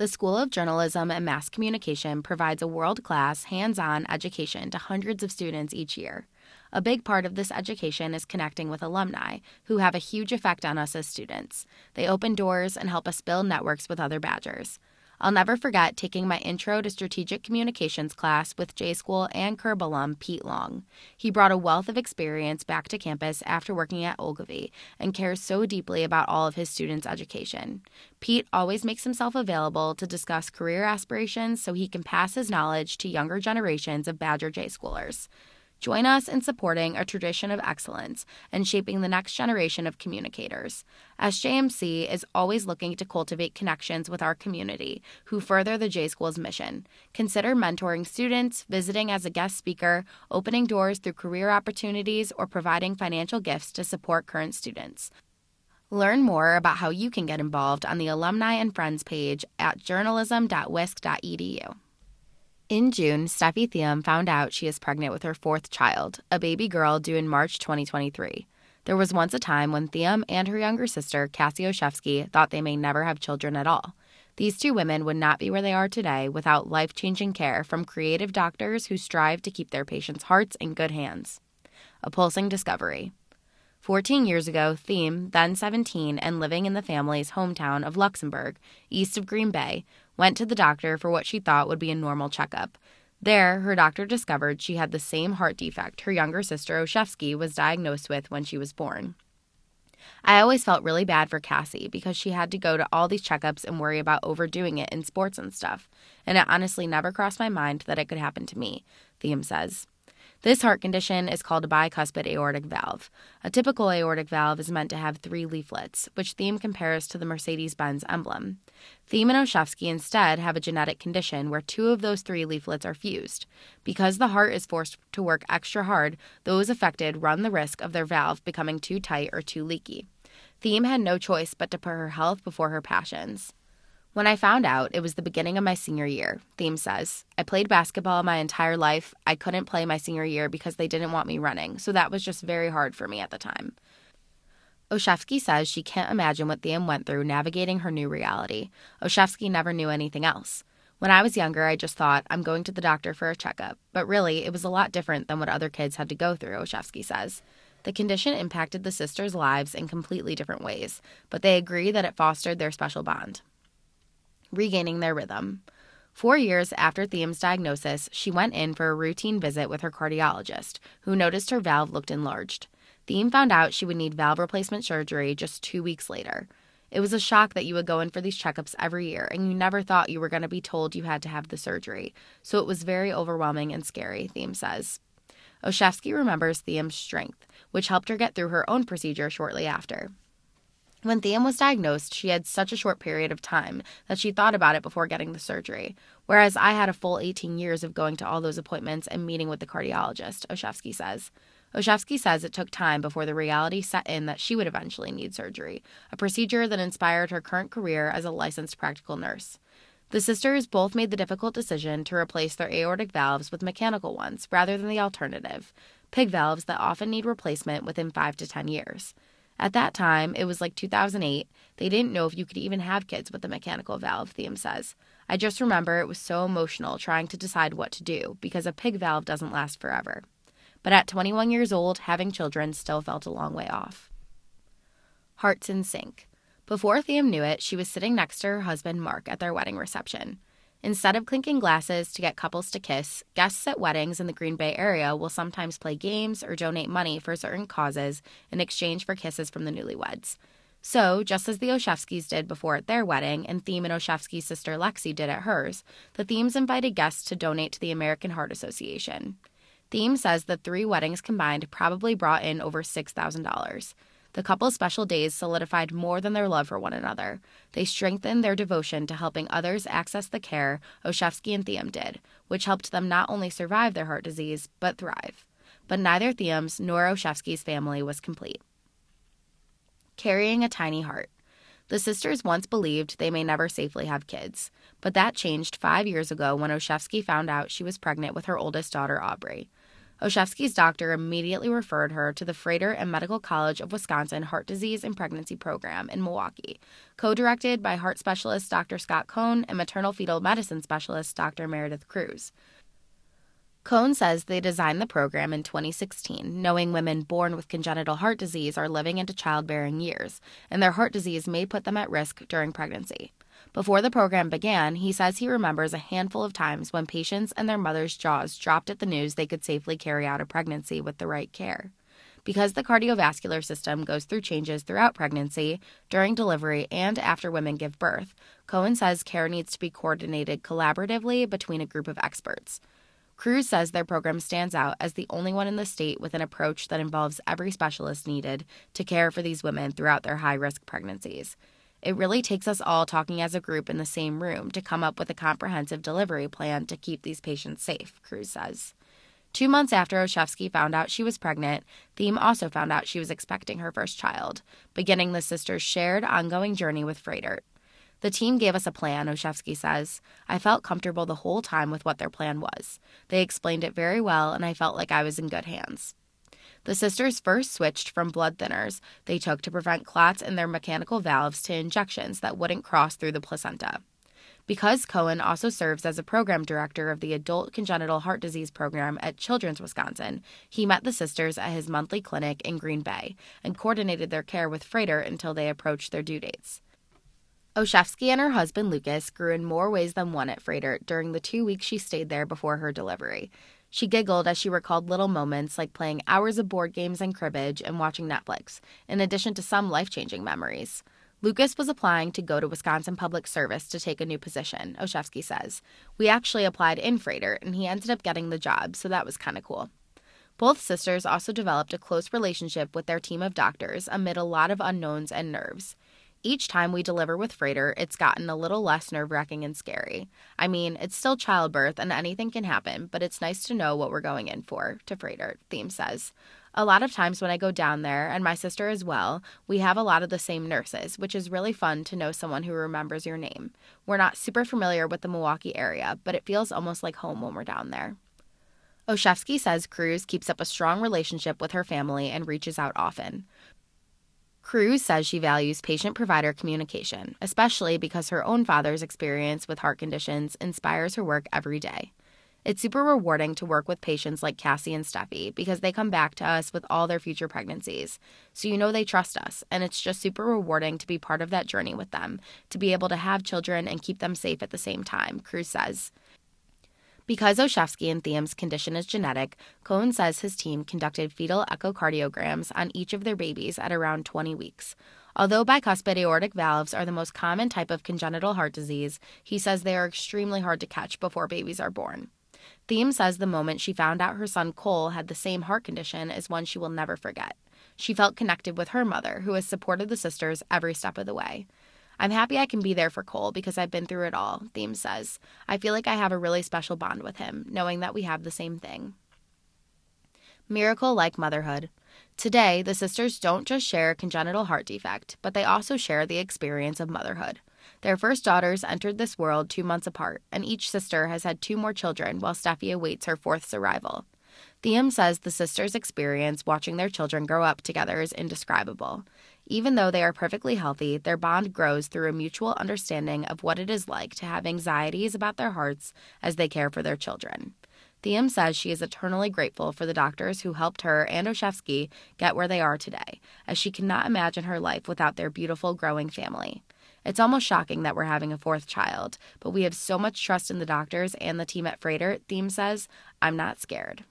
The School of Journalism and Mass Communication provides a world class, hands on education to hundreds of students each year. A big part of this education is connecting with alumni, who have a huge effect on us as students. They open doors and help us build networks with other Badgers. I'll never forget taking my Intro to Strategic Communications class with J School and Curb alum Pete Long. He brought a wealth of experience back to campus after working at Ogilvy and cares so deeply about all of his students' education. Pete always makes himself available to discuss career aspirations so he can pass his knowledge to younger generations of Badger J Schoolers. Join us in supporting a tradition of excellence and shaping the next generation of communicators. SJMC is always looking to cultivate connections with our community who further the J School's mission. Consider mentoring students, visiting as a guest speaker, opening doors through career opportunities, or providing financial gifts to support current students. Learn more about how you can get involved on the Alumni and Friends page at journalism.wisc.edu. In June, Steffi Thiam found out she is pregnant with her fourth child, a baby girl due in March 2023. There was once a time when Thiam and her younger sister, Cassie Olszewski, thought they may never have children at all. These two women would not be where they are today without life changing care from creative doctors who strive to keep their patients' hearts in good hands. A pulsing discovery. 14 years ago, Thiam, then 17 and living in the family's hometown of Luxembourg, east of Green Bay, went to the doctor for what she thought would be a normal checkup. There, her doctor discovered she had the same heart defect her younger sister Olszewski was diagnosed with when she was born. I always felt really bad for Cassie because she had to go to all these checkups and worry about overdoing it in sports and stuff, and it honestly never crossed my mind that it could happen to me, Thiam says. This heart condition is called a bicuspid aortic valve. A typical aortic valve is meant to have three leaflets, which Thiam compares to the Mercedes Benz emblem. Thiam and Olszewski instead have a genetic condition where two of those three leaflets are fused. Because the heart is forced to work extra hard, those affected run the risk of their valve becoming too tight or too leaky. Thiam had no choice but to put her health before her passions. When I found out, it was the beginning of my senior year, Thiam says. I played basketball my entire life. I couldn't play my senior year because they didn't want me running, so that was just very hard for me at the time. Olszewski says she can't imagine what Thiam went through navigating her new reality. Olszewski never knew anything else. When I was younger, I just thought, I'm going to the doctor for a checkup. But really, it was a lot different than what other kids had to go through, Olszewski says. The condition impacted the sisters' lives in completely different ways, but they agree that it fostered their special bond regaining their rhythm. Four years after Thiam's diagnosis, she went in for a routine visit with her cardiologist, who noticed her valve looked enlarged. Thiam found out she would need valve replacement surgery just two weeks later. It was a shock that you would go in for these checkups every year and you never thought you were going to be told you had to have the surgery, so it was very overwhelming and scary, Thiam says. Olszewski remembers Thiam's strength, which helped her get through her own procedure shortly after. When Thiam was diagnosed, she had such a short period of time that she thought about it before getting the surgery, whereas I had a full 18 years of going to all those appointments and meeting with the cardiologist, Olszewski says. Olszewski says it took time before the reality set in that she would eventually need surgery, a procedure that inspired her current career as a licensed practical nurse. The sisters both made the difficult decision to replace their aortic valves with mechanical ones rather than the alternative, pig valves that often need replacement within 5 to 10 years. At that time, it was like 2008. They didn't know if you could even have kids with a mechanical valve, Thiam says. I just remember it was so emotional trying to decide what to do because a pig valve doesn't last forever. But at 21 years old, having children still felt a long way off. Hearts in sync. Before Thiam knew it, she was sitting next to her husband Mark at their wedding reception. Instead of clinking glasses to get couples to kiss, guests at weddings in the Green Bay area will sometimes play games or donate money for certain causes in exchange for kisses from the newlyweds. So, just as the Olszewskis did before at their wedding and Theme and Olszewski's sister Lexi did at hers, the Themes invited guests to donate to the American Heart Association. Theme says the three weddings combined probably brought in over $6,000. The couple's special days solidified more than their love for one another. They strengthened their devotion to helping others access the care Olszewski and Thiam did, which helped them not only survive their heart disease, but thrive. But neither Thiam's nor Olszewski's family was complete. Carrying a tiny heart. The sisters once believed they may never safely have kids, but that changed five years ago when Olszewski found out she was pregnant with her oldest daughter, Aubrey. Olszewski's doctor immediately referred her to the Froedtert and Medical College of Wisconsin Heart Disease and Pregnancy Program in Milwaukee, co directed by heart specialist Dr. Scott Cohen and maternal fetal medicine specialist Dr. Meredith Cruz. Cohen says they designed the program in 2016, knowing women born with congenital heart disease are living into childbearing years, and their heart disease may put them at risk during pregnancy. Before the program began, he says he remembers a handful of times when patients and their mothers' jaws dropped at the news they could safely carry out a pregnancy with the right care. Because the cardiovascular system goes through changes throughout pregnancy, during delivery, and after women give birth, Cohen says care needs to be coordinated collaboratively between a group of experts. Cruz says their program stands out as the only one in the state with an approach that involves every specialist needed to care for these women throughout their high risk pregnancies. It really takes us all talking as a group in the same room to come up with a comprehensive delivery plan to keep these patients safe, Cruz says. Two months after Olszewski found out she was pregnant, Thiem also found out she was expecting her first child, beginning the sisters' shared ongoing journey with Froedtert. The team gave us a plan, Olszewski says. I felt comfortable the whole time with what their plan was. They explained it very well, and I felt like I was in good hands. The sisters first switched from blood thinners they took to prevent clots in their mechanical valves to injections that wouldn't cross through the placenta. Because Cohen also serves as a program director of the Adult Congenital Heart Disease Program at Children's Wisconsin, he met the sisters at his monthly clinic in Green Bay and coordinated their care with Froedtert until they approached their due dates. Olszewski and her husband Lucas grew in more ways than one at Froedtert during the two weeks she stayed there before her delivery. She giggled as she recalled little moments like playing hours of board games and cribbage and watching Netflix, in addition to some life changing memories. Lucas was applying to go to Wisconsin Public Service to take a new position, Olszewski says. We actually applied in Froedtert, and he ended up getting the job, so that was kind of cool. Both sisters also developed a close relationship with their team of doctors amid a lot of unknowns and nerves. Each time we deliver with Froedtert, it's gotten a little less nerve wracking and scary. I mean, it's still childbirth and anything can happen, but it's nice to know what we're going in for, to Froedtert, Theme says. A lot of times when I go down there, and my sister as well, we have a lot of the same nurses, which is really fun to know someone who remembers your name. We're not super familiar with the Milwaukee area, but it feels almost like home when we're down there. Olszewski says Cruz keeps up a strong relationship with her family and reaches out often. Cruz says she values patient provider communication, especially because her own father's experience with heart conditions inspires her work every day. It's super rewarding to work with patients like Cassie and Steffi because they come back to us with all their future pregnancies. So you know they trust us, and it's just super rewarding to be part of that journey with them, to be able to have children and keep them safe at the same time, Cruz says. Because Olszewski and Thiem's condition is genetic, Cohen says his team conducted fetal echocardiograms on each of their babies at around 20 weeks. Although bicuspid aortic valves are the most common type of congenital heart disease, he says they are extremely hard to catch before babies are born. Thiem says the moment she found out her son Cole had the same heart condition is one she will never forget. She felt connected with her mother, who has supported the sisters every step of the way. I'm happy I can be there for Cole because I've been through it all, Thiem says. I feel like I have a really special bond with him, knowing that we have the same thing. Miracle like motherhood. Today, the sisters don't just share a congenital heart defect, but they also share the experience of motherhood. Their first daughters entered this world two months apart, and each sister has had two more children while Steffi awaits her fourth's arrival. Thiem says the sisters' experience watching their children grow up together is indescribable. Even though they are perfectly healthy, their bond grows through a mutual understanding of what it is like to have anxieties about their hearts as they care for their children. Thiem says she is eternally grateful for the doctors who helped her and Olszewski get where they are today, as she cannot imagine her life without their beautiful, growing family. It's almost shocking that we're having a fourth child, but we have so much trust in the doctors and the team at Froedtert, Thiem says, I'm not scared.